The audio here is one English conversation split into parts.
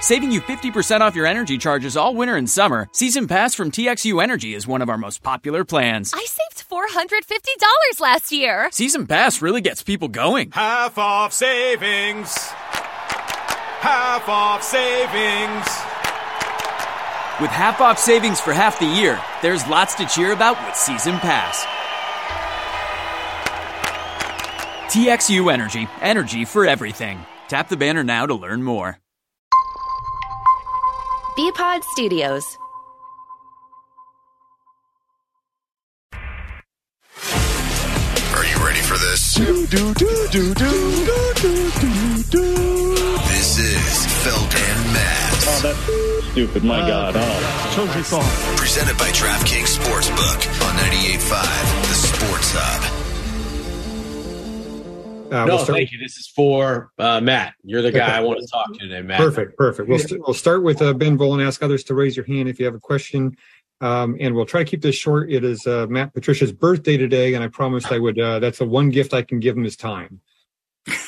Saving you 50% off your energy charges all winter and summer, Season Pass from TXU Energy is one of our most popular plans. I saved $450 last year. Season Pass really gets people going. Half off savings. Half off savings. With half off savings for half the year, there's lots to cheer about with Season Pass. TXU Energy, energy for everything. Tap the banner now to learn more. Bpod Studios. Are you ready for this? Do, do, do, do, do, do, do, do. This is Felt and Matt. Oh, that's stupid. My uh, God. Oh. Shows your thought. Presented by DraftKings Sportsbook on 98.5, the Sports Hub. Uh, no, we'll start, thank you. This is for uh, Matt. You're the guy Okay. I want to talk to today, Matt. Perfect, perfect. We'll, st- we'll start with uh, Ben Bowl and ask others to raise your hand if you have a question. Um, and we'll try to keep this short. It is uh, Matt Patricia's birthday today, and I promised I would. Uh, that's the one gift I can give him is time.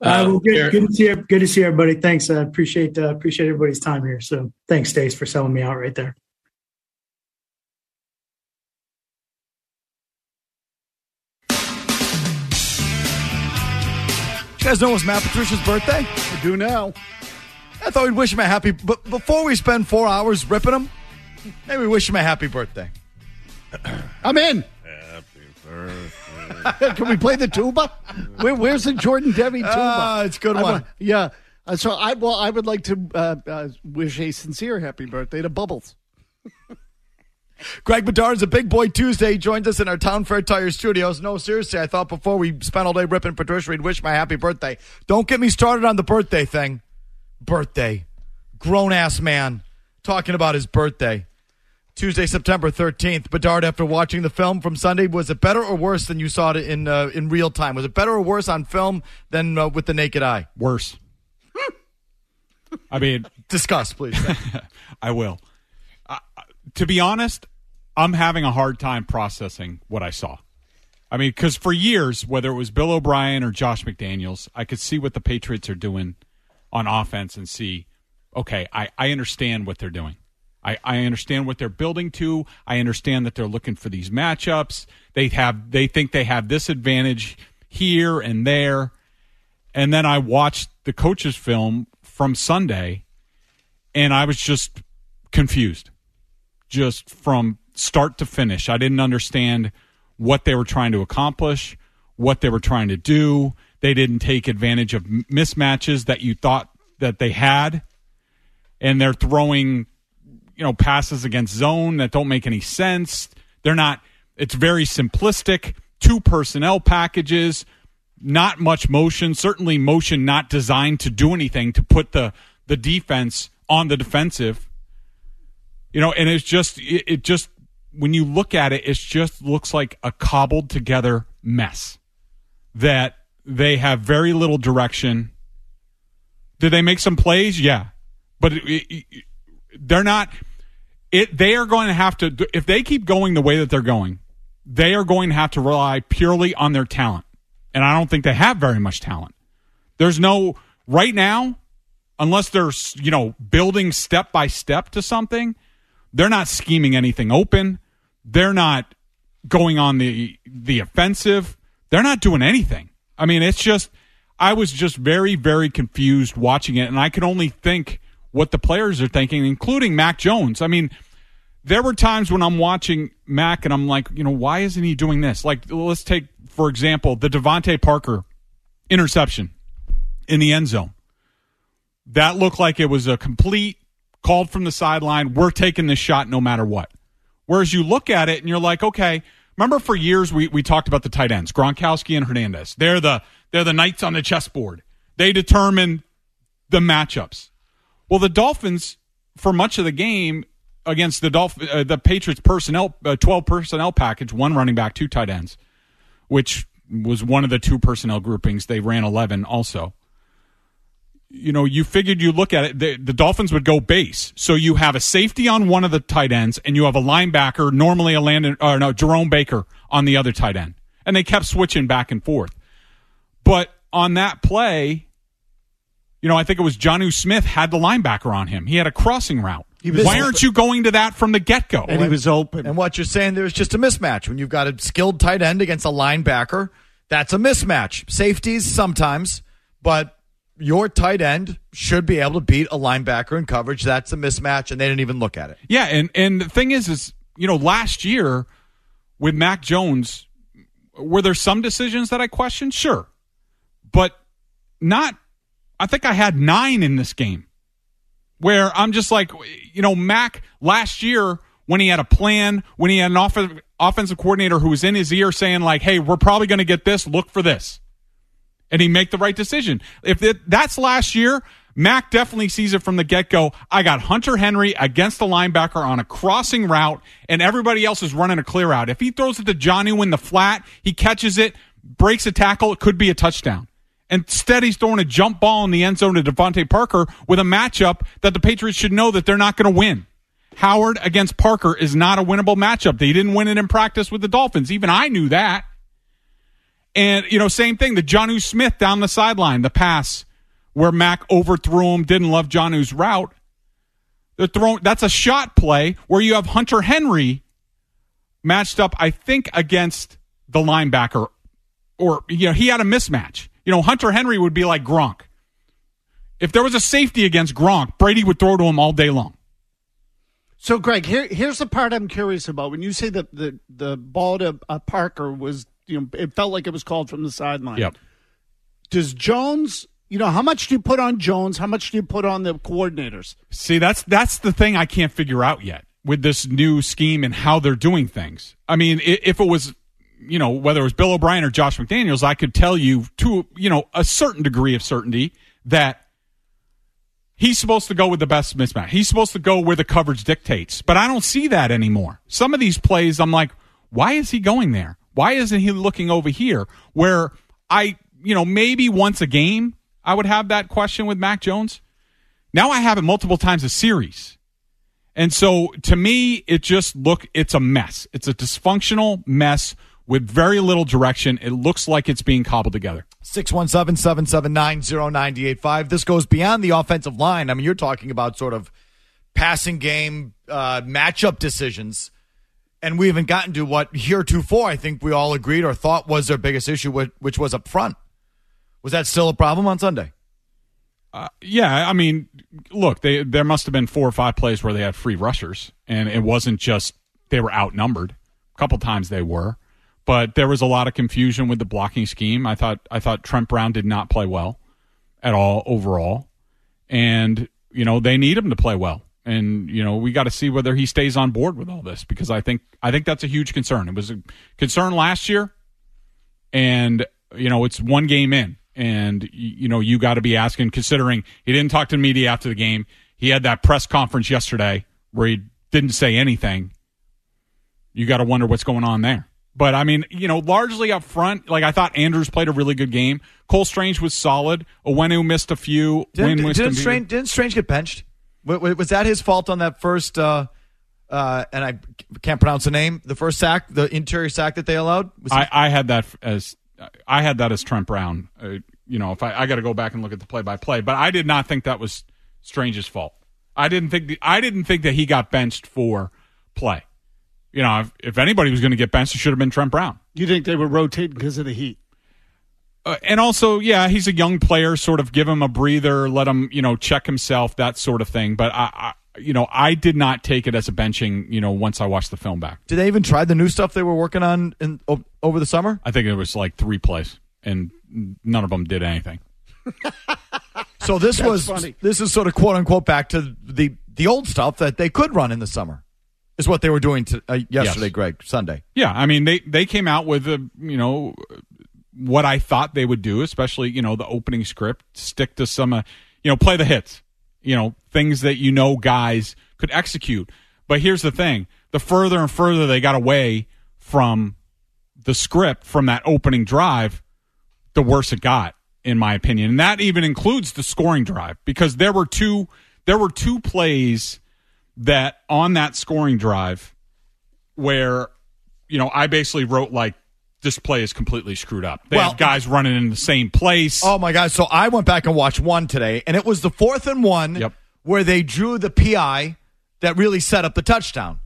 Uh, well, good, good to see you. Good to see everybody. Thanks. I appreciate uh, appreciate everybody's time here. So thanks, Stace, for selling me out right there. Guys know it's Matt Patricia's birthday? I do now. I thought we'd wish him a happy. But before we spend four hours ripping him, maybe wish him a happy birthday. I'm in. Happy birthday. Can we play the tuba? Where, where's the Jordan Devi tuba? Ah, it's a good I one. wa- yeah. Uh, So I well, I would like to uh, uh, wish a sincere happy birthday to Bubbles. Greg Bedard's a big boy Tuesday. He joins us in our Town Fair Tire studios. No, seriously, I thought before we spent all day ripping Patricia, we'd wish my happy birthday. Don't get me started on the birthday thing. Birthday. Grown ass man talking about his birthday. Tuesday, September 13th. Bedard, after watching the film from Sunday, was it better or worse than you saw it in uh, in real time? Was it better or worse on film than uh, with the naked eye? Worse. I mean, Discuss, please. I will. Uh, to be honest, I'm having a hard time processing what I saw. I mean, because for years, whether it was Bill O'Brien or Josh McDaniels, I could see what the Patriots are doing on offense and see, okay, I, I understand what they're doing. I, I understand what they're building to. I understand that they're looking for these matchups. They have they think they have this advantage here and there. And then I watched the coaches film from Sunday and I was just confused. Just from start to finish. I didn't understand what they were trying to accomplish, what they were trying to do. They didn't take advantage of mismatches that you thought that they had. And they're throwing, you know, passes against zone that don't make any sense. They're not it's very simplistic, two personnel packages, not much motion, certainly motion not designed to do anything to put the the defense on the defensive. You know, and it's just it, it just when you look at it, it just looks like a cobbled together mess that they have very little direction. Did they make some plays? Yeah, but it, it, it- they're not. It they are going to have to if they keep going the way that they're going, they are going to have to rely purely on their talent, and I don't think they have very much talent. There's no right now, unless they're you know building step by step to something. They're not scheming anything open. They're not going on the the offensive. They're not doing anything. I mean, it's just I was just very very confused watching it, and I could only think what the players are thinking, including Mac Jones. I mean, there were times when I'm watching Mac and I'm like, you know, why isn't he doing this? Like, let's take for example the DeVante Parker interception in the end zone. That looked like it was a complete called from the sideline. We're taking this shot no matter what. Whereas you look at it and you're like, okay, remember for years we, we talked about the tight ends, Gronkowski and Hernandez. They're the they're the knights on the chessboard. They determine the matchups. Well, the Dolphins for much of the game against the Dolph- uh, the Patriots personnel uh, 12 personnel package, one running back, two tight ends, which was one of the two personnel groupings. They ran 11 also you know, you figured you look at it, the, the Dolphins would go base. So you have a safety on one of the tight ends, and you have a linebacker, normally Elandon, or no, Jerome Baker on the other tight end. And they kept switching back and forth. But on that play, You know, I think it was Jonnu Smith had the linebacker on him. He had a crossing route. was Why open. aren't you going to that from the get go? And he was open. And what you're saying there is just a mismatch. When you've got a skilled tight end against a linebacker, that's a mismatch. Safeties sometimes, but your tight end should be able to beat a linebacker in coverage. That's a mismatch, and they didn't even look at it. Yeah, and and the thing is, is you know, last year with Mac Jones, were there some decisions that I questioned? Sure, but not. I think I had nine in this game where I'm just like, you know, Mac last year when he had a plan, when he had an off- offensive coordinator who was in his ear saying like, "Hey, we're probably going to get this. Look for this," and he make the right decision. If that's last year, Mac definitely sees it from the get go. I got Hunter Henry against the linebacker on a crossing route, and everybody else is running a clear out. If he throws it to Johnny in the flat, he catches it, breaks a tackle, it could be a touchdown. Instead, he's throwing a jump ball in the end zone to DeVante Parker with a matchup that the Patriots should know that they're not going to win. Howard against Parker is not a winnable matchup. They didn't win it in practice with the Dolphins. Even I knew that. And, you know, same thing. The Jonnu Smith down the sideline, the pass where Mac overthrew him, didn't love Jonnu's route. They're throwing, that's a shot play where you have Hunter Henry matched up, I think, against the linebacker. Or, you know, he had a mismatch. You know, Hunter Henry would be like Gronk. If there was a safety against Gronk, Brady would throw to him all day long. So, Greg, here, here's the part I'm curious about. When you say that the the ball to uh, Parker was, you know, it felt like it was called from the sideline. Yep. Does Jones, you know, how much do you put on Jones? How much do you put on the coordinators? See, that's that's the thing I can't figure out yet with this new scheme and how they're doing things. I mean, if it was, you know, whether it was Bill O'Brien or Josh McDaniels, I could tell you to, you know, a certain degree of certainty that he's supposed to go with the best mismatch. He's supposed to go where the coverage dictates. But I don't see that anymore. Some of these plays, I'm like, why is he going there? Why isn't he looking over here? Where I, you know, maybe once a game I would have that question with Mac Jones. Now I have it multiple times a series. And so to me, it just look it's a mess. It's a dysfunctional mess with very little direction. It looks like it's being cobbled together. 617 779 0985. This goes beyond the offensive line. I mean, you're talking about sort of passing game uh, matchup decisions. And we haven't gotten to what heretofore I think we all agreed or thought was their biggest issue, which, was up front. Was that still a problem on Sunday? Uh, yeah, I mean, look, they there must have been four or five plays where they had free rushers, and it wasn't just they were outnumbered. A couple times they were, but there was a lot of confusion with the blocking scheme. I thought I thought Trent Brown did not play well at all overall, and you know they need him to play well. And you know we got to see whether he stays on board with all this because I think I think that's a huge concern. It was a concern last year, and you know it's one game in and you know you got to be asking considering he didn't talk to the media after the game he had that press conference yesterday where he didn't say anything you got to wonder what's going on there but i mean you know largely up front like i thought andrews played a really good game cole strange was solid onwenu missed a few Didn't, missed didn't. Strange, didn't Strange get benched? W- w- Was that his fault on that first, uh, uh, and I can't pronounce the name, the first sack, the interior sack that they allowed? Was I, I had that as I had that as Trent Brown. Uh, you know, if I, I got to go back and look at the play by play, but I did not think that was Strange's fault. I didn't think the, I didn't think that he got benched for play. You know, if, if anybody was going to get benched, it should have been Trent Brown. You think they were rotating because of the heat? Uh, and also, yeah, he's a young player. Sort of give him a breather, let him, you know, check himself, that sort of thing. But I, I you know, I did not take it as a benching. You know, once I watched the film back, Did they even try the new stuff they were working on in, o- over the summer? I think it was like three plays, and none of them did anything. So this That's was funny. this is sort of quote unquote back to the the old stuff that they could run in the summer. Is what they were doing to, uh, yesterday, Yes. Greg Sunday. Yeah, I mean they they came out with a you know what I thought they would do, especially you know the opening script, stick to some uh, you know play the hits, you know things that you know guys could execute. But here's the thing: the further and further they got away from the script from that opening drive, the worse it got, in my opinion. And that even includes the scoring drive because there were two there were two plays that on that scoring drive where you know I basically wrote like this play is completely screwed up. They Well- have guys running in the same place. Oh my god! So I went back and watched one today, and it was the fourth and one Yep. where they drew the PI that really set up the touchdown.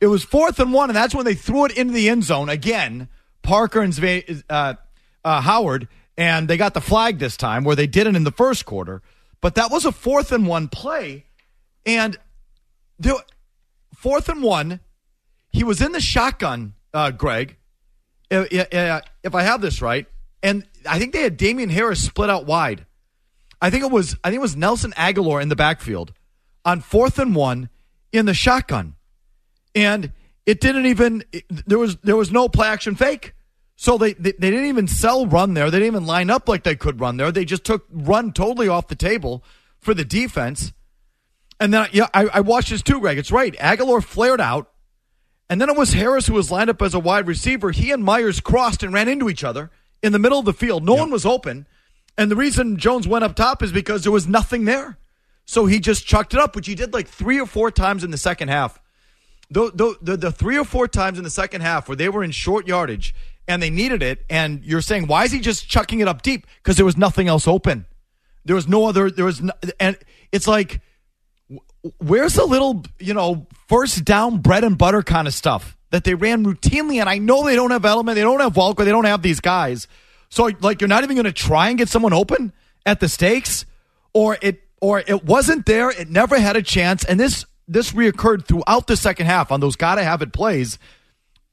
It was fourth and one, and that's when they threw it into the end zone again. Parker and uh, uh, Howard, and they got the flag this time where they did it in the first quarter. But that was a fourth and one play, and there, fourth and one, he was in the shotgun, uh, Greg. If, I have this right, and I think they had Damien Harris split out wide. I think it was I think it was Nelson Agholor in the backfield on fourth and one in the shotgun, and it didn't even there was there was no play action fake. So they, they they didn't even sell run there. They didn't even line up like they could run there. They just took run totally off the table for the defense. And then yeah, I, I watched this too, Greg. It's right. Agholor flared out. And then it was Harris who was lined up as a wide receiver. He and Meyers crossed and ran into each other in the middle of the field. No one was open. And the reason Jones went up top is because there was nothing there. So he just chucked it up, which he did like three or four times in the second half. The, the, the, the three or four times in the second half where they were in short yardage and they needed it, and you're saying, why is he just chucking it up deep? Because there was nothing else open. There was no other, there was, no, and it's like, where's the little, you know, first down bread and butter kind of stuff that they ran routinely? And I know they don't have Edelman, they don't have Welker, they don't have these guys. So, like, you're not even going to try and get someone open at the stakes, or it, or it wasn't there. It never had a chance, and this this reoccurred throughout the second half on those gotta have it plays.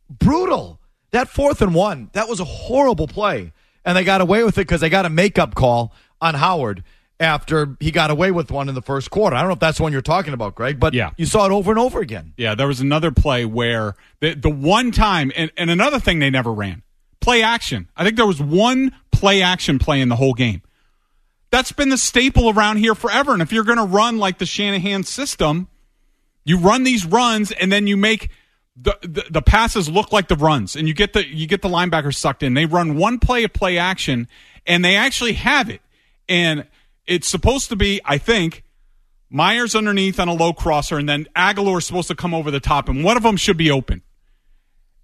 Brutal. That fourth and one, that was a horrible play, and they got away with it because they got a makeup call on Howard after he got away with one in the first quarter. I don't know if that's the one you're talking about, Greg, but Yeah. you saw it over and over again. Yeah, there was another play where the, the one time, and, and another thing they never ran play action. I think there was one play action play in the whole game. That's been the staple around here forever. And if you're going to run like the Shanahan system, you run these runs and then you make the, the the passes look like the runs, and you get the you get the linebackers sucked in. They run one play of play action, and they actually have it. And it's supposed to be, I think, Meyers underneath on a low crosser, and then Agholor is supposed to come over the top, and one of them should be open.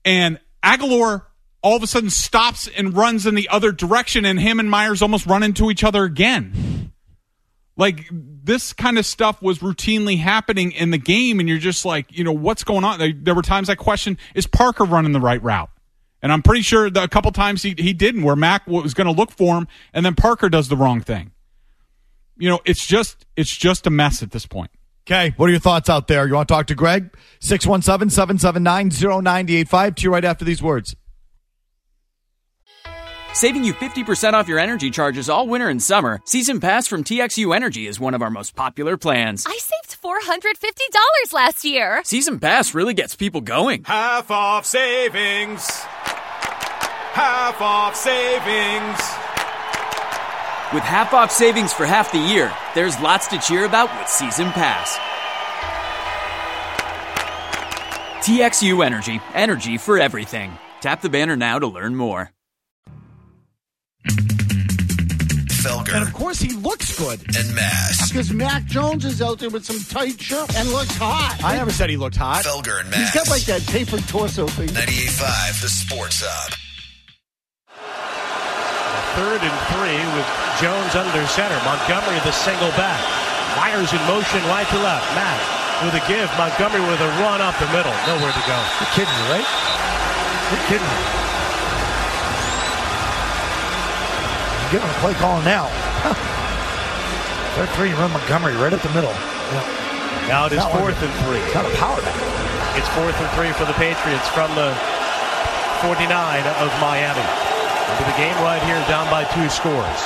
And Agholor all of a sudden stops and runs in the other direction, and him and Meyers almost run into each other again. Like this kind of stuff was routinely happening in the game, and you're just like, you know, what's going on? There, were times I questioned, is Parker running the right route? And I'm pretty sure a couple times he, he didn't, where Mac was going to look for him, and then Parker does the wrong thing. You know, it's just it's just a mess at this point. Okay, what are your thoughts out there? You want to talk to Greg? 617 779 0985 to you right after these words. Saving you 50% off your energy charges all winter and summer, Season Pass from TXU Energy is one of our most popular plans. I saved $450 last year. Season Pass really gets people going. Half off savings. Half off savings. With half off savings for half the year, there's lots to cheer about with Season Pass. TXU Energy, energy for everything. Tap the banner now to learn more. Felger And of course, he looks good. and Mazz. Because Mac Jones is out there with some tight shirt and looks hot. I never said he looked hot. Felger and He's Mazz. got like that tapered torso thing. 98.5 The Sports Hub. Third and three with Jones under center. Montgomery the single back. Meyers in motion right to left. Matt with a give. Montgomery with a run up the middle. Nowhere to go. You're kidding me, right? You're kidding me. You're giving a play call now. Third three, run Montgomery right up the middle. Yeah. Now it is fourth and three. It's not a power back. It's fourth and three for the Patriots from the 49 of Miami. Into the game right here, down by two scores.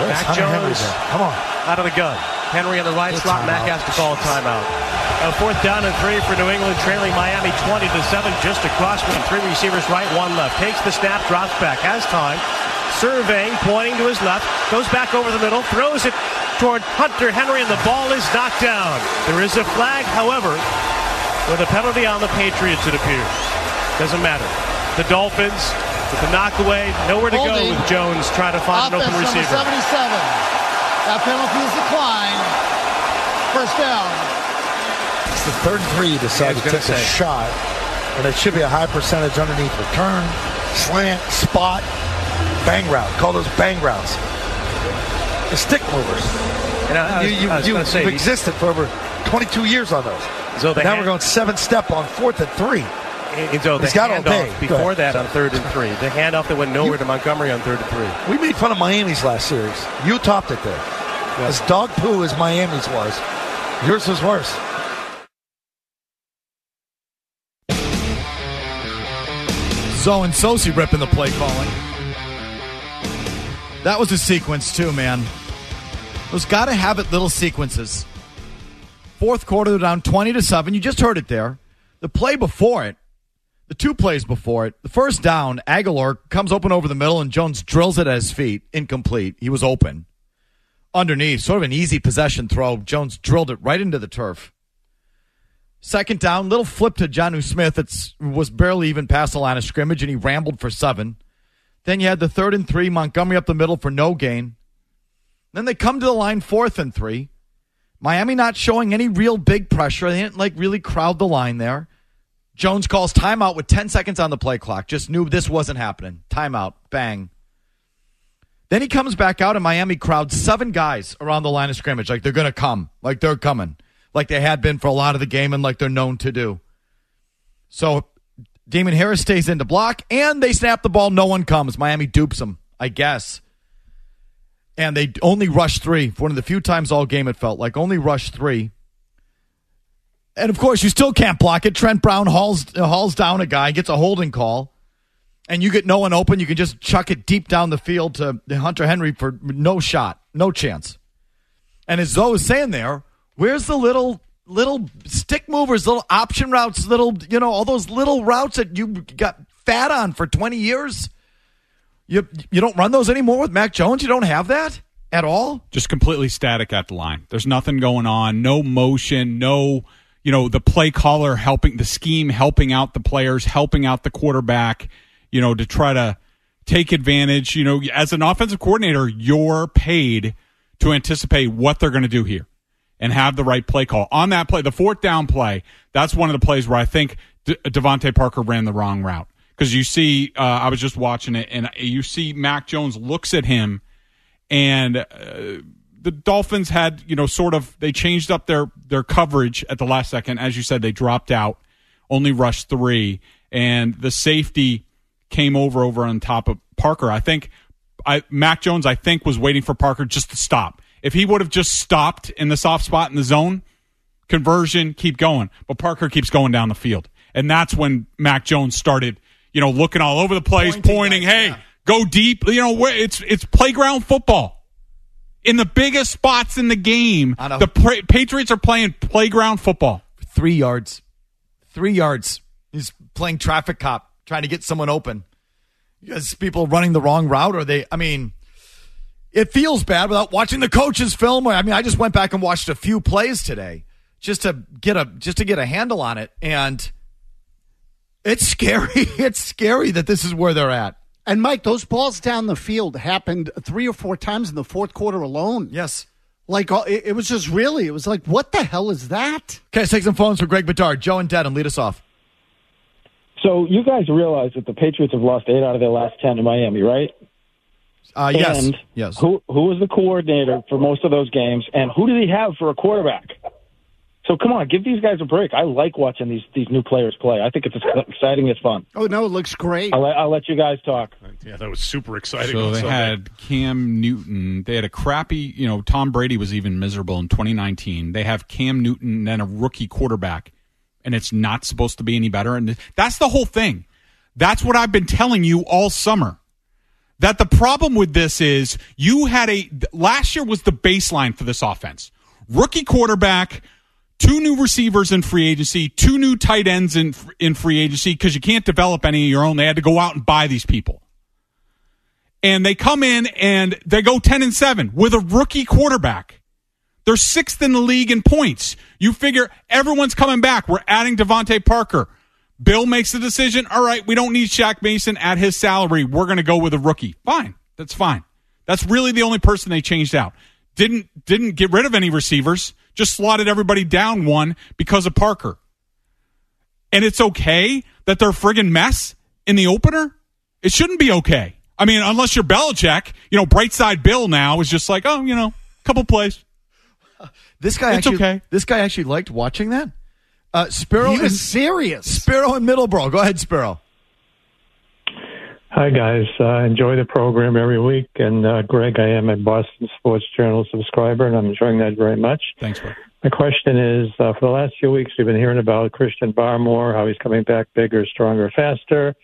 Where's Mac Hunter Jones? Come on. out of the gun. Henry on the right Good slot. Mac timeout. has to call a timeout. A fourth down and three for New England, trailing Miami 20 to seven, just across from three receivers, right, one left. Takes the snap, drops back, has time, surveying, pointing to his left, goes back over the middle, throws it toward Hunter Henry, and the ball is knocked down. There is a flag, however, with a penalty on the Patriots, it appears. Doesn't matter. The Dolphins with the knockaway, nowhere to go with Jones trying to find an open number receiver. 77. That penalty is declined. First down. It's the third and three. You decide Yeah, to gonna take a shot, and it should be a high percentage underneath return. slant, spot, bang route. Call those bang routes. The stick movers. And I- I was- you you, I was you say, existed for over 22 years on those. So now hand- we're going seven step on fourth and three. And so the got all handoff day. Go before that on third and three. The handoff that went nowhere to Montgomery on third and three. We made fun of Miami's last series. You topped it there. As dog poo as Miami's was, yours was worse. Zo and Socci ripping the play calling. That was a sequence too, man. Those got to have it little sequences. Fourth quarter, down twenty to seven. You just heard it there. The play before it, the two plays before it, the first down, Agholor comes open over the middle and Jones drills it at his feet, incomplete. He was open underneath, sort of an easy possession throw. Jones drilled it right into the turf. Second down, little flip to Jonnu Smith. It was barely even past the line of scrimmage, and he rambled for seven. Then you had the third and three, Montgomery up the middle for no gain. Then they come to the line fourth and three. Miami not showing any real big pressure. They didn't like really crowd the line there. Jones calls timeout with 10 seconds on the play clock. Just knew this wasn't happening. Timeout. Bang. Then he comes back out, and Miami crowds seven guys around the line of scrimmage. Like they're going to come. Like they're coming. Like they had been for a lot of the game and like they're known to do. So Damien Harris stays in to block, and they snap the ball. No one comes. Miami dupes them, I guess. And they only rush three. One of the few times all game it felt like. Only rush three. And of course, you still can't block it. Trent Brown hauls, hauls down a guy, gets a holding call, and you get no one open. You can just chuck it deep down the field to Hunter Henry for no shot, no chance. And as Zo was saying there, where's the little little stick movers, little option routes, little you know all those little routes that you got fat on for twenty years? You you don't run those anymore with Mac Jones. You don't have that at all. just completely static at the line. There's nothing going on, no motion, no, you know, the play caller helping the scheme, helping out the players, helping out the quarterback, you know, to try to take advantage. You know, as an offensive coordinator, you're paid to anticipate what they're going to do here and have the right play call. On that play, the fourth down play, that's one of the plays where I think De- Parker ran the wrong route. Because you see, uh, I was just watching it, and you see Mac Jones looks at him and uh, the Dolphins had you know sort of they changed up their their coverage at the last second. As you said, they dropped out, only rushed three, and the safety came over over on top of Parker. I think I Mac Jones I think was waiting for Parker just to stop. If he would have just stopped in the soft spot in the zone, conversion, keep going. But Parker keeps going down the field, and that's when Mac Jones started you know looking all over the place, pointing, hey. Go deep, you know. It's it's playground football in the biggest spots in the game. The pra- Patriots are playing playground football. Three yards, three yards. He's playing traffic cop, trying to get someone open. Because people running the wrong route, or they. I mean, it feels bad without watching the coach's film. I mean, I just went back and watched a few plays today just to get a just to get a handle on it, and it's scary. It's scary that this is where they're at. And Mike, those balls down the field happened three or four times in the fourth quarter alone. Yes. Like uh, it, it was just really, it was like, what the hell is that? Okay, let's take some phones for Greg Bedard. Joe and Dedham, lead us off. So you guys realize that the Patriots have lost eight out of their last ten to Miami, right? Uh, yes. And yes. Who who was the coordinator for most of those games, and who did he have for a quarterback? So come on, give these guys a break. I like watching these these new players play. I think it's exciting. It's fun. Oh no, it looks great. I'll, let- I'll let you guys talk. Yeah, that was super exciting. So they Sunday. had Cam Newton. They had a crappy, you know, Tom Brady was even miserable in 2019. They have Cam Newton and then a rookie quarterback, and it's not supposed to be any better. And that's the whole thing. That's what I've been telling you all summer. That the problem with this is you had a last year was the baseline for this offense. Rookie quarterback, two new receivers in free agency, two new tight ends in in free agency because you can't develop any of your own. They had to go out and buy these people. And they come in and they go 10 and 7 with a rookie quarterback. They're sixth in the league in points. You figure everyone's coming back. We're adding DeVante Parker. Bill makes the decision. All right, we don't need Shaq Mason at his salary. We're going to go with a rookie. Fine. That's fine. That's really the only person they changed out. Didn't didn't get rid of any receivers. Just slotted everybody down one because of Parker. And it's okay that they're a friggin' mess in the opener It shouldn't be okay. I mean, unless you're Belichick, you know, bright side Bill now is just like, oh, you know, couple plays. This guy It's actually, okay. This guy actually liked watching that. Uh, Spiro He was and- serious. Spiro in Middleborough. Go ahead, Spiro. Hi, guys. Uh, enjoy the program every week. And uh, Greg, I am a Boston Sports Journal subscriber, and I'm enjoying that very much. Thanks, bro. My question is uh, for the last few weeks, we've been hearing about Christian Barmore, how he's coming back bigger, stronger, faster,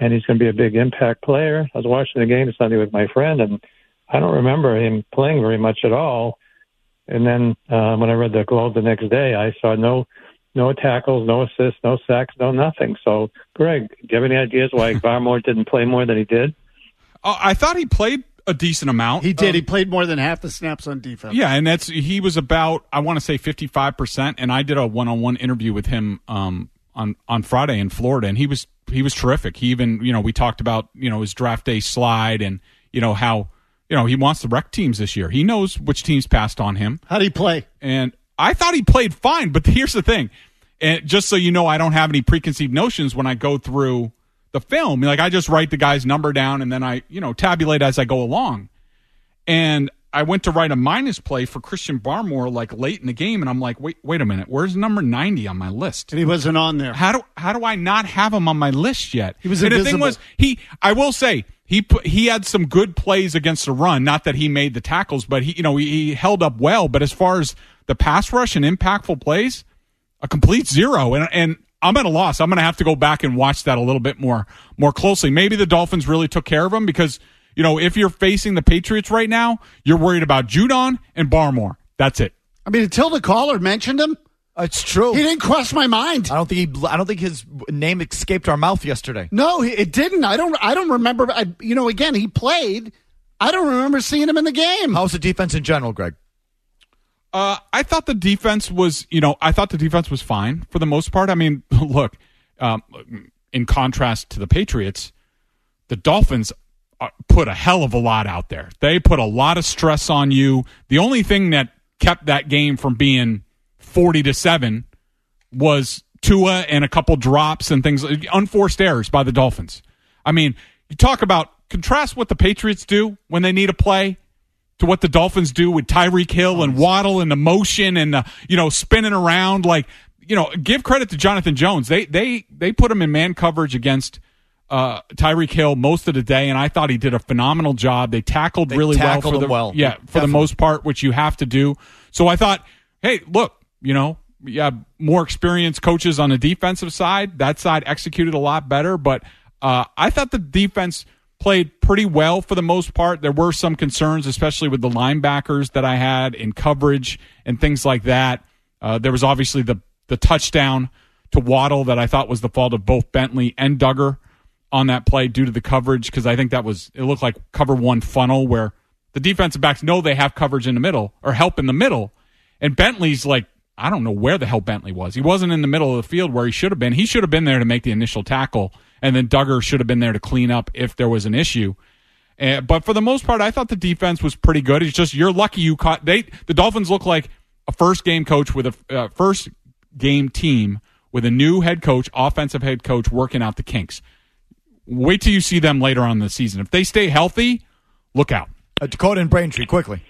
and he's going to be a big impact player. I was watching the game Sunday with my friend, and I don't remember him playing very much at all. And then uh, when I read the Globe the next day, I saw no no tackles, no assists, no sacks, no nothing. So, Greg, do you have any ideas why Barmore didn't play more than he did? Uh, I thought he played a decent amount. He did. Um, he played more than half the snaps on defense. Yeah, and that's he was about I want to say fifty five percent, and I did a one on one interview with him um, on on Friday in Florida, and he was he was terrific. He even you know we talked about you know his draft day slide and you know how you know he wants to wreck teams this year. He knows which teams passed on him. How did he play? And I thought he played fine, but here's the thing, and just so you know, I don't have any preconceived notions when I go through the film. Like I just write the guy's number down and then I you know tabulate as I go along and I went to write a minus play for Christian Barmore like late in the game, and I'm like, wait, wait a minute, where's number ninety on my list? And he wasn't on there. How do how do I not have him on my list yet? He was and the thing was he. I will say he put, he had some good plays against the run. Not that he made the tackles, but he you know he, he held up well. But as far as the pass rush and impactful plays, a complete zero. And and I'm at a loss. I'm going to have to go back and watch that a little bit more more closely. Maybe the Dolphins really took care of him because you know if you're facing the Patriots right now, you're worried about Judon and Barmore. That's it. I mean, until the caller mentioned him, it's true. He didn't cross my mind. I don't think he. I don't think his name escaped our mouth yesterday. No, it didn't. I don't. I don't remember. I, you know, again, he played. I don't remember seeing him in the game. How's the defense in general, Greg? Uh, I thought the defense was, you know, I thought the defense was fine for the most part. I mean, look, um, in contrast to the Patriots, the Dolphins uh, put a hell of a lot out there. They put a lot of stress on you. The only thing that kept that game from being 40 to 7 was Tua and a couple drops and things, unforced errors by the Dolphins. I mean, you talk about contrast what the Patriots do when they need a play to what the Dolphins do with Tyreek Hill and Waddle and the motion and the, you know spinning around like you know give credit to Jonathan Jones. They they they put him in man coverage against uh, Tyreek Hill most of the day and I thought he did a phenomenal job. They tackled They really tackled well for the well. yeah for the most part which you have to do. So I thought hey look you know yeah more experienced coaches on the defensive side that side executed a lot better but uh, I thought the defense played pretty well for the most part. There were some concerns, especially with the linebackers that I had in coverage and things like that. Uh, there was obviously the the touchdown to Waddle that I thought was the fault of both Bentley and Dugger on that play due to the coverage because I think that was it looked like cover one funnel where the defensive backs know they have coverage in the middle or help in the middle, and Bentley's like I don't know where the hell Bentley was. He wasn't in the middle of the field where he should have been. He should have been there to make the initial tackle, and then Dugger should have been there to clean up if there was an issue. Uh, but for the most part, I thought the defense was pretty good. It's just you're lucky you caught they. The Dolphins look like a first game coach with a uh, first game team with a new head coach, offensive head coach working out the kinks. Wait till you see them later on in the season. If they stay healthy, look out. Uh, Dakota and Braintree, quickly.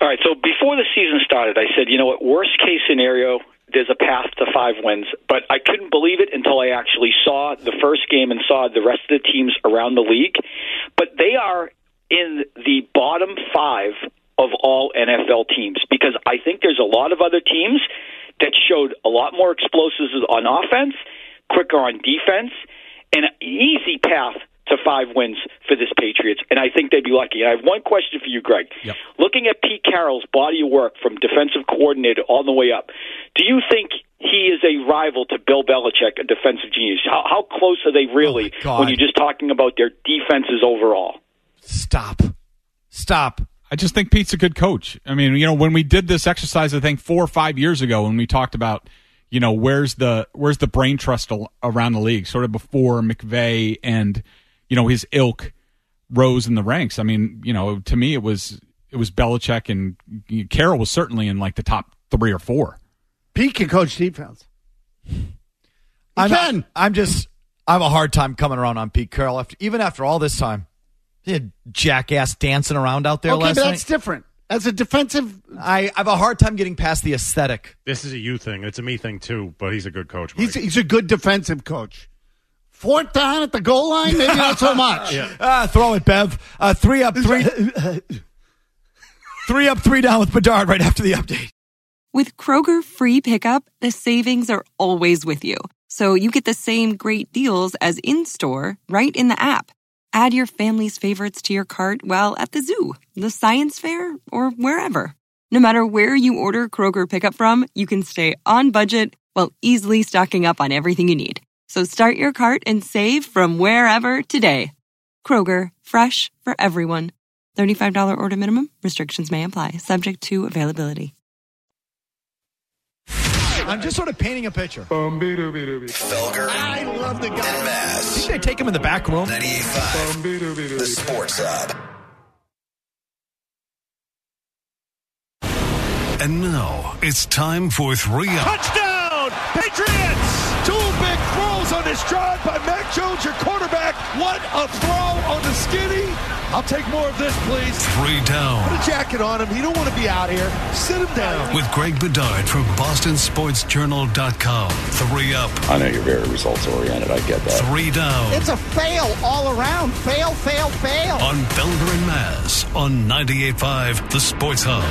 All right. So before the season started, I said, you know what? Worst case scenario, there's a path to five wins. But I couldn't believe it until I actually saw the first game and saw the rest of the teams around the league. But they are in the bottom five of all NFL teams because I think there's a lot of other teams that showed a lot more explosives on offense, quicker on defense, and an easy path to five wins for this Patriots, and I think they'd be lucky. I have one question for you, Greg. Looking at Pete Carroll's body of work from defensive coordinator all the way up, do you think he is a rival to Bill Belichick, a defensive genius? How, how close are they really oh God. when you're just talking about their defenses overall? Stop. Stop. I just think Pete's a good coach. I mean, you know, when we did this exercise, I think four or five years ago, when we talked about, you know, where's the where's the brain trust around the league, sort of before McVay and you know his ilk rose in the ranks. I mean, you know, to me, it was it was Belichick and Carroll was certainly in like the top three or four. Pete can coach defense. I'm, I'm just. I have a hard time coming around on Pete Carroll after even after all this time. He had jackass dancing around out there okay, last but night. that's different. As a defensive, I, I have a hard time getting past the aesthetic. This is a you thing. It's a me thing too. But he's a good coach. he's he's a good defensive coach. Fourth down at the goal line, maybe not so much. Ah, throw it, Bev. Uh, three up, three, three up, three down with Bedard right after the update. With Kroger free pickup, the savings are always with you. So you get the same great deals as in store right in the app. Add your family's favorites to your cart while at the zoo, the science fair, or wherever. No matter where you order Kroger pickup from, you can stay on budget while easily stocking up on everything you need. So start your cart and save from wherever today. Kroger, fresh for everyone. $35 order minimum. Restrictions may apply, subject to availability. I'm just sort of painting a picture. Felger. I love the guy. And Mazz. Did they take him in the back room? 98.5. The Sports Hub. And now it's time for three up. Touchdown, Patriots! Two big throws on this drive by Mac Jones, your quarterback. What a throw on the skinny. I'll take more of this, please. Three down. Put a jacket on him. He don't want to be out here. Sit him down. With Greg Bedard from BostonSportsJournal.com. Three up. I know you're very results oriented. I get that. Three down. It's a fail all around. Fail, fail, fail. On Felger and Mazz on 98.5 The Sports Hub.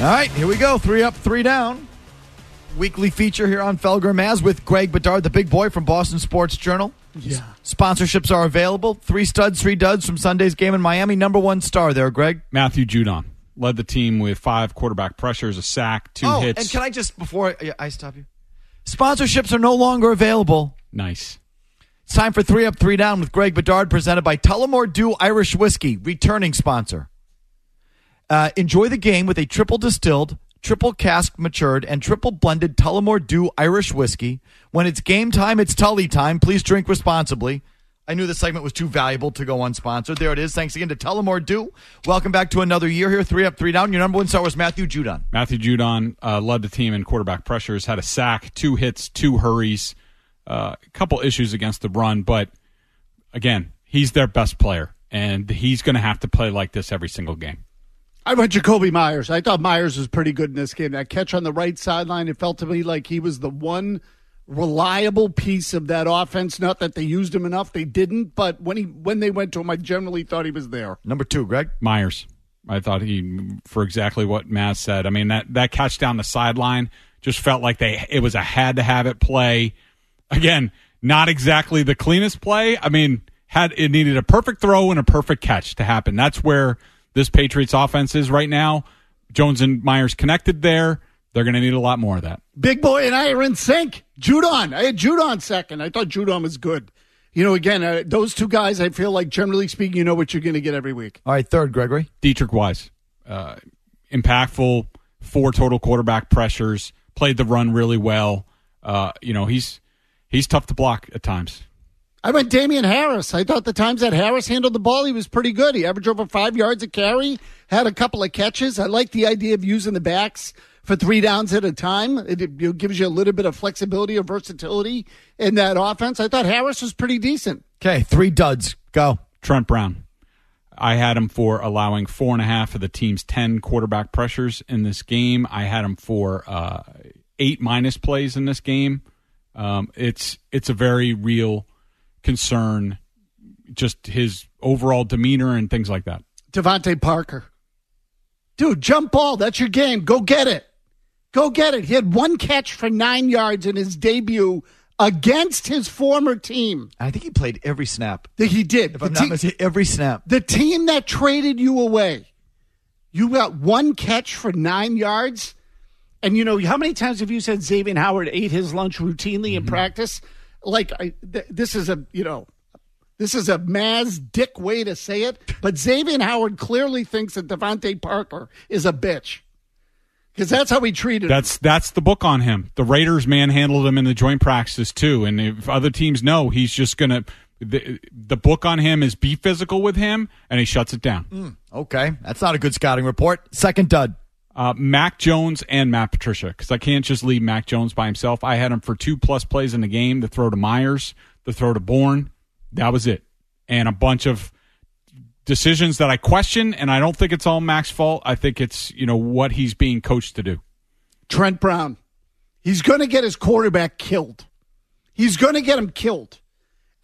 All right, here we go. Three up, three down. Weekly feature here on Felger and Mazz with Greg Bedard, the big boy from Boston Sports Journal. Yeah. Sponsorships are available. Three studs, three duds from Sunday's game in Miami. Number one star there, Greg. Matthew Judon led the team with five quarterback pressures, a sack, two oh, hits. and can I just before I, I stop you? Sponsorships are no longer available. nice. It's time for three up, three down with Greg Bedard, presented by Tullamore Dew Irish Whiskey, returning sponsor. Uh, enjoy the game with a triple distilled, triple cask matured, and triple blended Tullamore Dew Irish whiskey. When it's game time, it's Tully time. Please drink responsibly. I knew the segment was too valuable to go unsponsored. There it is. Thanks again to Tullamore Dew. Welcome back to another year here. Three up, three down. Your number one star was Matthew Judon. Matthew Judon uh, led the team in quarterback pressures, had a sack, two hits, two hurries, uh, a couple issues against the run, but again, he's their best player, and he's going to have to play like this every single game. I went Jakobi Meyers. I thought Meyers was pretty good in this game. That catch on the right sideline, it felt to me like he was the one reliable piece of that offense. Not that they used him enough, they didn't, but when he when they went to him, I generally thought he was there. Number two, Greg. Meyers. I thought he, for exactly what Matt said. I mean that that catch down the sideline just felt like they it was a had to have it play. Again, not exactly the cleanest play. I mean, had it needed a perfect throw and a perfect catch to happen. That's where this Patriots offense is right now. Jones and Meyers connected there. They're going to need a lot more of that. Big boy and I are in sync. Judon. I had Judon second. I thought Judon was good. You know, again, uh, those two guys, I feel like generally speaking, you know what you're going to get every week. All right, third, Gregory. Deatrich Wise, uh, impactful, four total quarterback pressures, played the run really well. Uh, you know, he's he's tough to block at times. I went Damien Harris. I thought the times that Harris handled the ball, he was pretty good. He averaged over five yards a carry, had a couple of catches. I like the idea of using the backs for three downs at a time. It, it gives you a little bit of flexibility or versatility in that offense. I thought Harris was pretty decent. Okay, three duds. Go. Trent Brown. I had him for allowing four and a half of the team's 10 quarterback pressures in this game. I had him for uh, eight minus plays in this game. Um, it's it's a very real concern, just his overall demeanor and things like that. DeVante Parker. Dude, jump ball. That's your game. Go get it. Go get it. He had one catch for nine yards in his debut against his former team. I think he played every snap. He did. If The I'm not mistaken, every snap. The team that traded you away, you got one catch for nine yards. And you know, how many times have you said Xavier Howard ate his lunch routinely in mm-hmm. practice? Like, I, th- this is a, you know, this is a Mazz dick way to say it, but Xavier Howard clearly thinks that DeVante Parker is a bitch. Because that's how he treated him. That's that's the book on him. The Raiders manhandled him in the joint practices too, and if other teams know, he's just gonna. The, the book on him is be physical with him, and he shuts it down. Hmm. Okay, that's not a good scouting report. Second dud. Uh, Mac Jones and Matt Patricia, because I can't just leave Mac Jones by himself. I had him for two plus plays in the game the throw to Meyers, the throw to Bourne. That was it. And a bunch of decisions that I question, and I don't think it's all Mac's fault. I think it's, you know, what he's being coached to do. Trent Brown. He's going to get his quarterback killed. He's going to get him killed.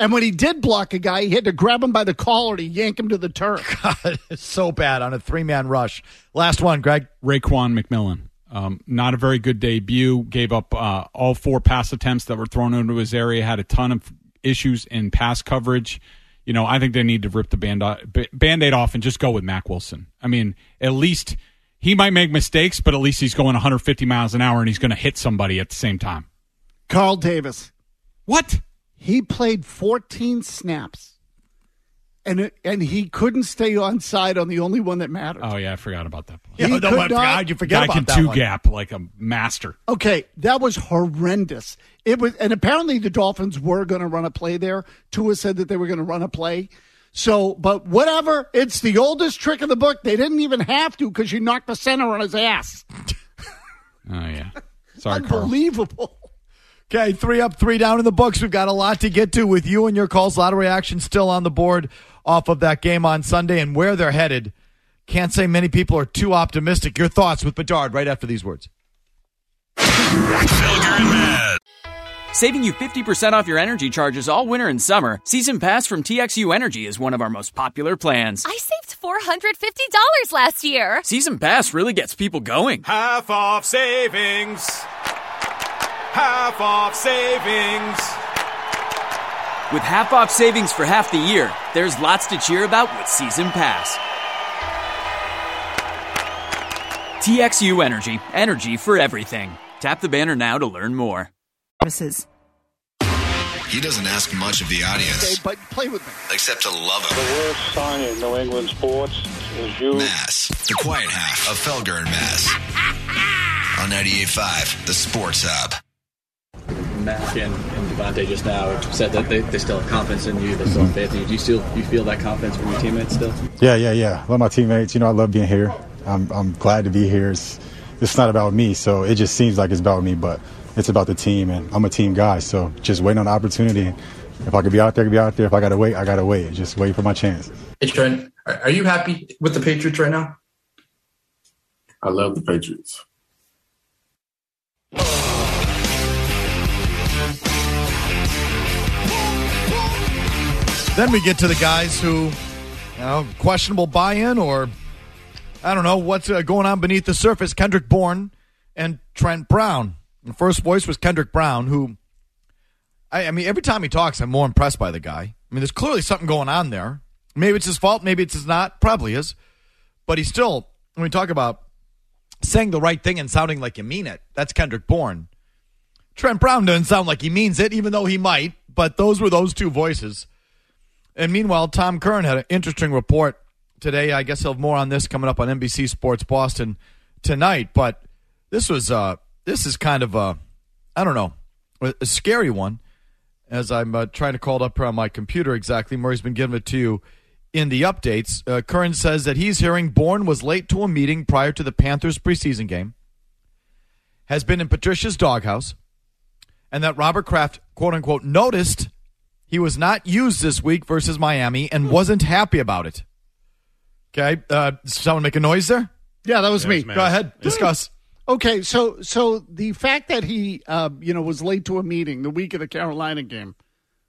And when he did block a guy, he had to grab him by the collar to yank him to the turf. God, it's so bad on a three man rush. Last one, Greg. Raekwon McMillan. Um, not a very good debut. Gave up uh, all four pass attempts that were thrown into his area. Had a ton of issues in pass coverage. You know, I think they need to rip the band band-aid off and just go with Mack Wilson. I mean, at least he might make mistakes, but at least he's going 150 miles an hour and he's going to hit somebody at the same time. Carl Davis. What? He played 14 snaps. And, and he couldn't stay on side on the only one that mattered. Oh yeah, I forgot about that. Yeah, He no, could I not- forgot. You forget Guy about can that two one. gap like a master. Okay, that was horrendous. It was, and apparently the Dolphins were going to run a play there. Tua said that they were going to run a play. So, but whatever. It's the oldest trick in the book. They didn't even have to because you knocked the center on his ass. Oh yeah. Sorry, Carl. Unbelievable. Okay, three up, three down in the books. We've got a lot to get to with you and your calls. A lot of reaction still on the board off of that game on Sunday and where they're headed. Can't say many people are too optimistic. Your thoughts with Bedard right after these words. Felger and Mazz. Saving you 50% off your energy charges all winter and summer, Season Pass from TXU Energy is one of our most popular plans. I saved $450 last year. Season Pass really gets people going. Half off savings. Half off savings. With half off savings for half the year, there's lots to cheer about with Season Pass. TXU Energy, energy for everything. Tap the banner now to learn more. He doesn't ask much of the audience, Okay, but play with me. except to love him. The worst song in New England sports is you. Mazz, the quiet half of Felger and Mazz. On 98.5, the Sports Hub. Mac and, and DeVante just now said that they, they still have confidence in you, they still have faith in you. Do you still you feel that confidence from your teammates still? Yeah, yeah, yeah. Love my teammates. You know, I love being here. I'm, I'm glad to be here. It's, it's not about me, so it just seems like it's about me, but it's about the team, and I'm a team guy, so just waiting on the opportunity. If I could be out there, I could be out there. If I got to wait, I got to wait. Just wait for my chance. Hey Trent, are are you happy with the Patriots right now? I love the Patriots. Then we get to the guys who, you know, questionable buy-in or I don't know what's uh, going on beneath the surface. Kendrick Bourne and Trent Brown. The first voice was Kendrick Brown, who I, I mean, every time he talks, I'm more impressed by the guy. I mean, there's clearly something going on there. Maybe it's his fault, maybe it's his not. Probably is, but he's still. When we talk about saying the right thing and sounding like you mean it, that's Kendrick Bourne. Trent Brown doesn't sound like he means it, even though he might. But those were those two voices. And meanwhile, Tom Curran had an interesting report today. I guess he'll have more on this coming up on NBC Sports Boston tonight. But this was uh, this is kind of a I don't know a, scary one. As I'm uh, trying to call it up here on my computer exactly, Murray's been giving it to you in the updates. Uh, Kern says that he's hearing Bourne was late to a meeting prior to the Panthers preseason game, has been in Patricia's doghouse, and that Robert Kraft, quote unquote, noticed he was not used this week versus Miami and wasn't happy about it. Okay, uh, someone make a noise there? Yeah, that was me. Go ahead, discuss. Okay, so so the fact that he uh, you know was late to a meeting the week of the Carolina game,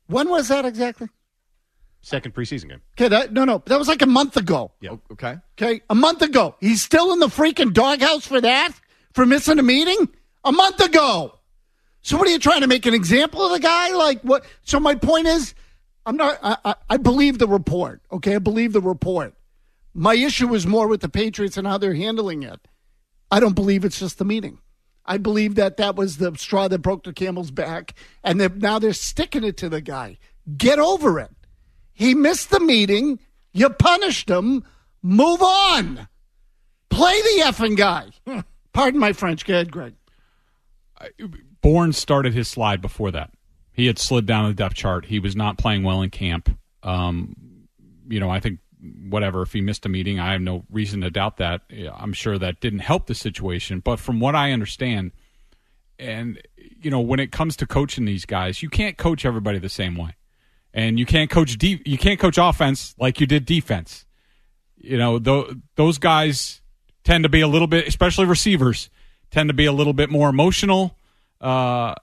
when was that exactly? Second preseason game. Okay, that no no that was like a month ago. Yeah. Okay. Okay, a month ago. He's still in the freaking doghouse for that for missing a meeting a month ago. So what are you trying to make an example of the guy? Like what? So my point is, I'm not. I, I, I believe the report. Okay, I believe the report. My issue is more with the Patriots and how they're handling it. I don't believe it's just the meeting. I believe that that was the straw that broke the camel's back, and now they're sticking it to the guy. Get over it. He missed the meeting. You punished him. Move on. Play the effing guy. Pardon my French. Go ahead, Greg. Bourne started his slide before that. He had slid down the depth chart. He was not playing well in camp. Um, you know, I think whatever. If he missed a meeting, I have no reason to doubt that. I'm sure that didn't help the situation. But from what I understand, and you know, when it comes to coaching these guys, you can't coach everybody the same way, and you can't coach de- you can't coach offense like you did defense. You know, th- those guys tend to be a little bit, especially receivers, tend to be a little bit more emotional. Uh,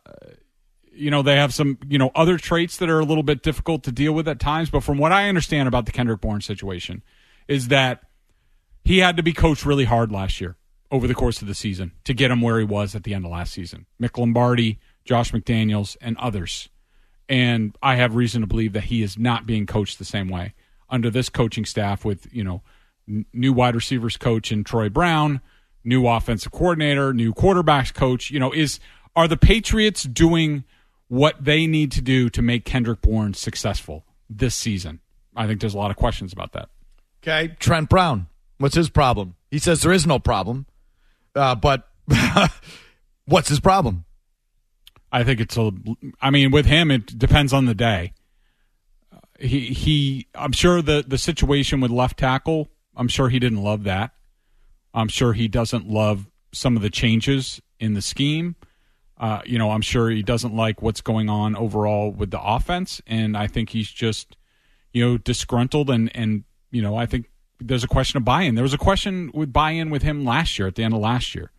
you know, they have some, you know, other traits that are a little bit difficult to deal with at times. But from what I understand about the Kendrick Bourne situation, is that he had to be coached really hard last year over the course of the season to get him where he was at the end of last season. Mick Lombardi, Josh McDaniels, and others. And I have reason to believe that he is not being coached the same way under this coaching staff with, you know, new wide receivers coach and Troy Brown, new offensive coordinator, new quarterbacks coach. You know, is are the Patriots doing what they need to do to make Kendrick Bourne successful this season? I think there's a lot of questions about that. Okay, Trent Brown. What's his problem? He says there is no problem, uh, but what's his problem? I think it's a. I mean, with him, it depends on the day. He he. I'm sure the the situation with left tackle. I'm sure he didn't love that. I'm sure he doesn't love some of the changes in the scheme. Uh, you know, I'm sure he doesn't like what's going on overall with the offense, and I think he's just, you know, disgruntled and and you know, I think there's a question of buy-in. There was a question with buy-in with him last year at the end of last year.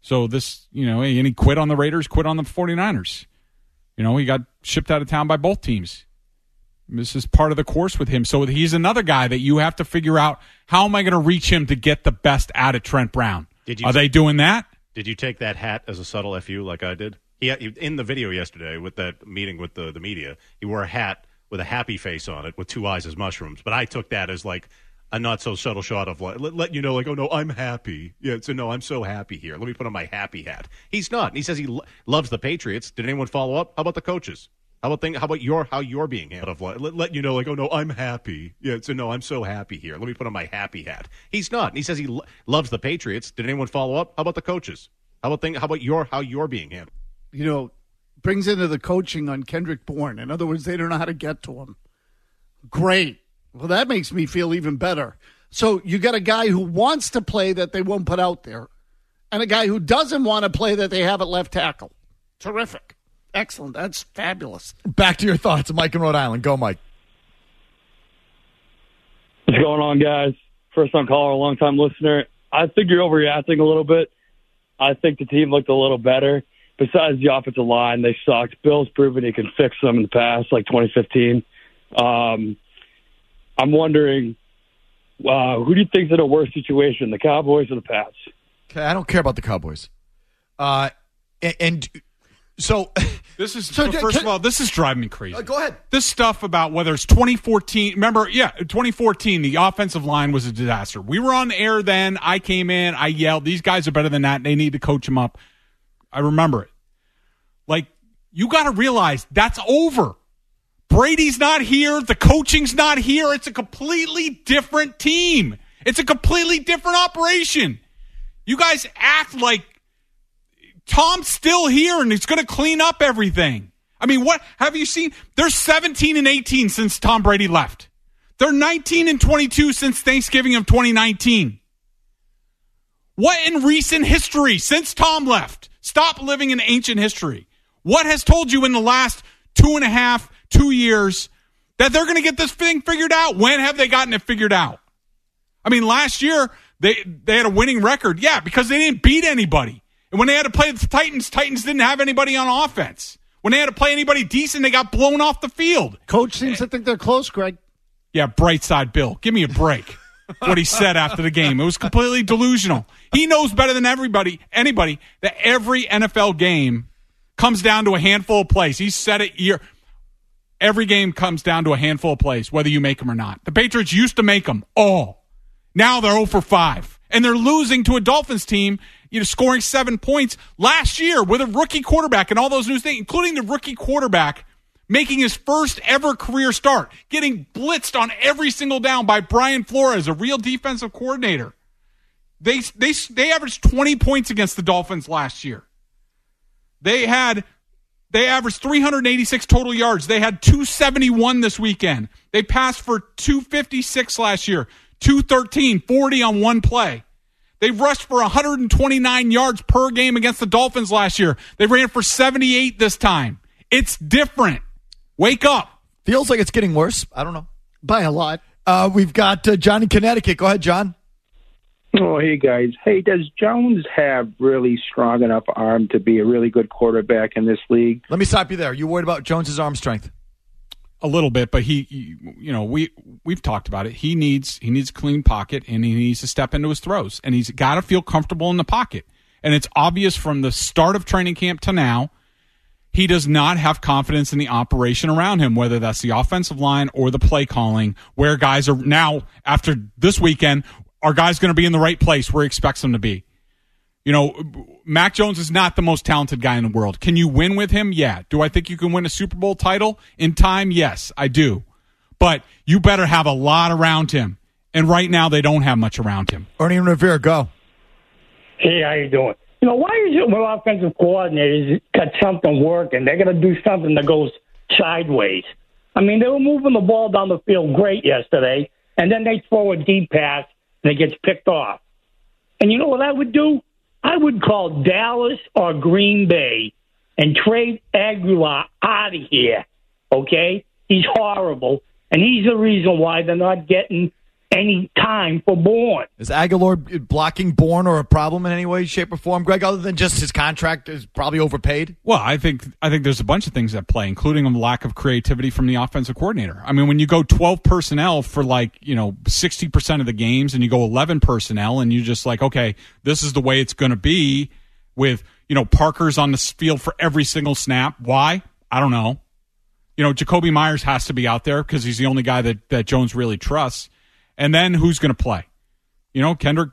So this, you know, and he quit on the Raiders, quit on the 49ers. You know, he got shipped out of town by both teams. This is part of the course with him. So he's another guy that you have to figure out how am I going to reach him to get the best out of Trent Brown? Did you Are they doing that? Did you take that hat as a subtle fu like I did? He in the video yesterday with that meeting with the the media. He wore a hat with a happy face on it with two eyes as mushrooms. But I took that as like a not so subtle shot of like let, let you know like oh no I'm happy yeah so no I'm so happy here let me put on my happy hat he's not and he says he lo- loves the Patriots did anyone follow up how about the coaches how about thing how about your how you're being handled let, let you know like oh no I'm happy yeah so no I'm so happy here let me put on my happy hat he's not and he says he lo- loves the Patriots did anyone follow up how about the coaches how about thing how about your how you're being handled You know, brings into the coaching on Kendrick Bourne. In other words, they don't know how to get to him. Great. Well, that makes me feel even better. So you got a guy who wants to play that they won't put out there, and a guy who doesn't want to play that they have at left tackle. Terrific. Excellent. That's fabulous. Back to your thoughts, Mike in Rhode Island. Go, Mike. What's going on, guys? First time caller, long time listener. I think you're overreacting a little bit. I think the team looked a little better. Besides the offensive line, they sucked. Bill's proven he can fix them in the past, like 2015. Um, I'm wondering, uh, who do you think's in a worse situation, the Cowboys or the Pats? Okay, I don't care about the Cowboys. Uh, and, and so This is So, first can- of all, this is driving me crazy. Uh, go ahead. This stuff about whether it's 2014. Remember, yeah, 2014, the offensive line was a disaster. We were on air then. I came in. I yelled, "These guys are better than that. They need to coach them up." I remember it. Like you got to realize that's over. Brady's not here. The coaching's not here. It's a completely different team. It's a completely different operation. You guys act like Tom's still here and he's going to clean up everything. I mean, what have you seen? They're 17 and 18 since Tom Brady left. They're 19 and 22 since Thanksgiving of 2019. What in recent history since Tom left? Stop living in ancient history. What has told you in the last two and a half, two years that they're going to get this thing figured out? When have they gotten it figured out? I mean, last year they they had a winning record, yeah, because they didn't beat anybody. And when they had to play the Titans, Titans didn't have anybody on offense. When they had to play anybody decent, they got blown off the field. Coach seems to think they're close, Greg. Yeah, bright side Bill. Give me a break. what he said after the game. It was completely delusional. He knows better than everybody, anybody, that every NFL game comes down to a handful of plays. He said it year. Every game comes down to a handful of plays, whether you make them or not. The Patriots used to make them all. Now they're 0 for 5. And they're losing to a Dolphins team, you know, scoring seven points last year with a rookie quarterback and all those new things, including the rookie quarterback making his first ever career start, getting blitzed on every single down by Brian Flores, a real defensive coordinator. They they they averaged 20 points against the Dolphins last year. They had They averaged 386 total yards. They had 271 this weekend. They passed for 256 last year, 213, 40 on one play. They rushed for 129 yards per game against the Dolphins last year. They ran for 78 this time. It's different. Wake up. Feels like it's getting worse. I don't know. By a lot. Uh, we've got uh, John in Connecticut. Go ahead, John. Oh, hey guys. Hey, does Jones have really strong enough arm to be a really good quarterback in this league? Let me stop you there. You worried about Jones's arm strength? A little bit, but he, you know, we we've talked about it. He needs he needs a clean pocket and he needs to step into his throws and he's got to feel comfortable in the pocket. And it's obvious from the start of training camp to now, he does not have confidence in the operation around him, whether that's the offensive line or the play calling, where guys are now after this weekend, are guys going to be in the right place where he expects them to be? You know, Mac Jones is not the most talented guy in the world. Can you win with him? Yeah. Do I think you can win a Super Bowl title in time? Yes, I do. But you better have a lot around him. And right now, they don't have much around him. Ernie and Revere, go. Hey, how you doing? You know, why is it when offensive coordinators got something working, they're going to do something that goes sideways? I mean, they were moving the ball down the field great yesterday, and then they throw a deep pass and it gets picked off. And you know what I would do? I would call Dallas or Green Bay and trade Agholor out of here. Okay? He's horrible, and he's the reason why they're not getting any time for Bourne. Is Agholor blocking Bourne or a problem in any way, shape, or form, Greg? Other than just his contract is probably overpaid. Well, I think I think there's a bunch of things at play, including a lack of creativity from the offensive coordinator. I mean, when you go 12 personnel for like you know 60 percent of the games, and you go 11 personnel, and you just like, okay, this is the way it's going to be. With you know Parker's on the field for every single snap. Why? I don't know. You know, Jakobi Meyers has to be out there because he's the only guy that that Jones really trusts and then who's going to play? You know, Kendrick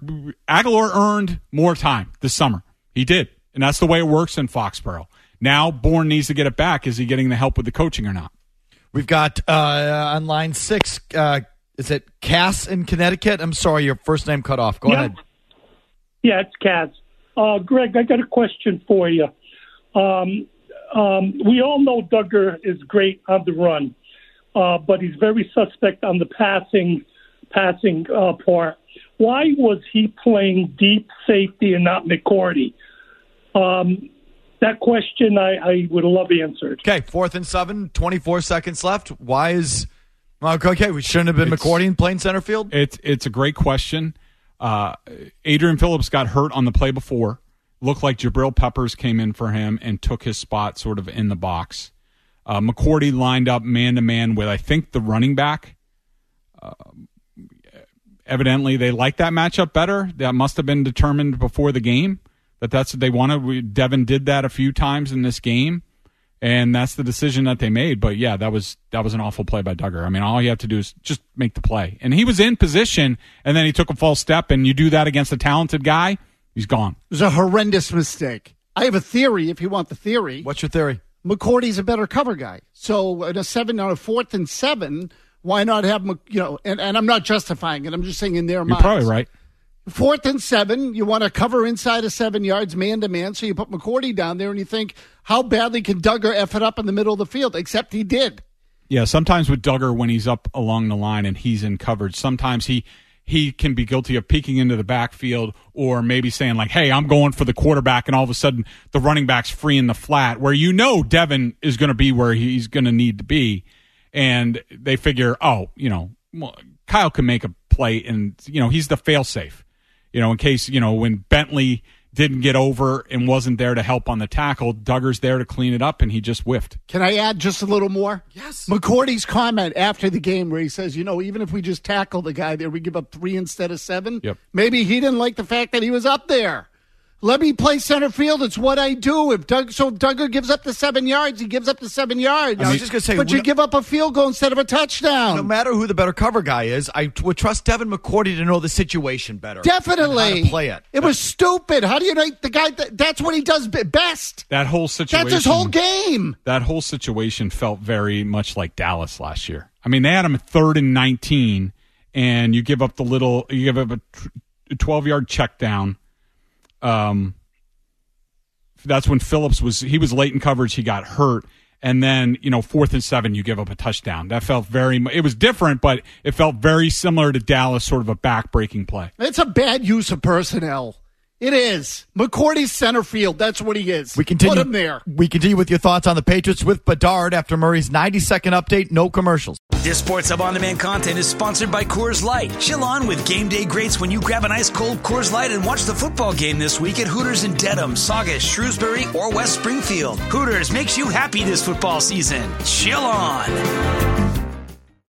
Agholor earned more time this summer. He did, and that's the way it works in Foxborough. Now, Bourne needs to get it back. Is he getting the help with the coaching or not? We've got uh, on line six. Uh, is it Cass in Connecticut? I'm sorry, your first name cut off. Go yeah. ahead. Yeah, it's Cass. Uh, Greg, I got a question for you. Um, um, we all know Dugger is great on the run, uh, but he's very suspect on the passing passing uh, part. Why was he playing deep safety and not McCourty? Um, that question I, I would love answered. Okay, fourth and seven, 24 seconds left. Why is. Okay, we shouldn't have been It's- McCourty playing center field? It's it's a great question. Uh, Adrian Phillips got hurt on the play before. Looked like Jabril Peppers came in for him and took his spot sort of in the box. Uh, McCourty lined up man to man with I think the running back. Uh, evidently, they like that matchup better. That must have been determined before the game that that's what they wanted. We, Devin did that a few times in this game, and that's the decision that they made. But yeah, that was that was an awful play by Dugger. I mean, all you have to do is just make the play, and he was in position, and then he took a false step, and you do that against a talented guy, he's gone. It was a horrendous mistake. I have a theory if you want the theory. What's your theory? McCourty's a better cover guy. So in a seven on a fourth and seven, why not have Mc- you know? And, and I'm not justifying it. I'm just saying in their mind. You're minds. probably right. Fourth and seven, you want to cover inside of seven yards, man to man. So you put McCourty down there, and you think, how badly can Dugger f it up in the middle of the field? Except he did. Yeah, sometimes with Dugger when he's up along the line and he's in coverage, sometimes he he can be guilty of peeking into the backfield or maybe saying like, "Hey, I'm going for the quarterback," and all of a sudden the running back's free in the flat where you know Devin is going to be where he's going to need to be, and they figure, oh, you know, Kyle can make a play, and you know he's the failsafe, you know, in case you know when Bentley didn't get over and wasn't there to help on the tackle, Dugger's there to clean it up, and he just whiffed. Can I add just a little more? Yes. McCourty's comment after the game where he says, you know, even if we just tackle the guy there, we give up three instead of seven. Yep. Maybe he didn't like the fact that he was up there. Let me play center field. It's what I do. If Doug, so if Dugger gives up the seven yards, he gives up the seven yards. I was just gonna say, but we- you give up a field goal instead of a touchdown. No matter who the better cover guy is, I t- would trust Devin McCourty to know the situation better. Definitely. how to play it. It was stupid. How do you know the guy? That, that's what he does best. That whole situation. That's his whole game. that whole situation felt very much like Dallas last year. I mean, they had him third and 19, and you give up the little, you give up a 12 yard check down. Um, That's when Phillips was he was late in coverage. He got hurt, and then you know fourth and seven, you give up a touchdown. That felt very. It was different, but it felt very similar to Dallas, sort of a back-breaking play. It's a bad use of personnel. It is. McCourty's center field. That's what he is. We continue. Put him there. We continue with your thoughts on the Patriots with Bedard after Murray's 90 second update. No commercials. This Sports Hub On Demand content is sponsored by Coors Light. Chill on with game day greats when you grab an ice cold Coors Light and watch the football game this week at Hooters in Dedham, Saugus, Shrewsbury, or West Springfield. Hooters makes you happy this football season. Chill on.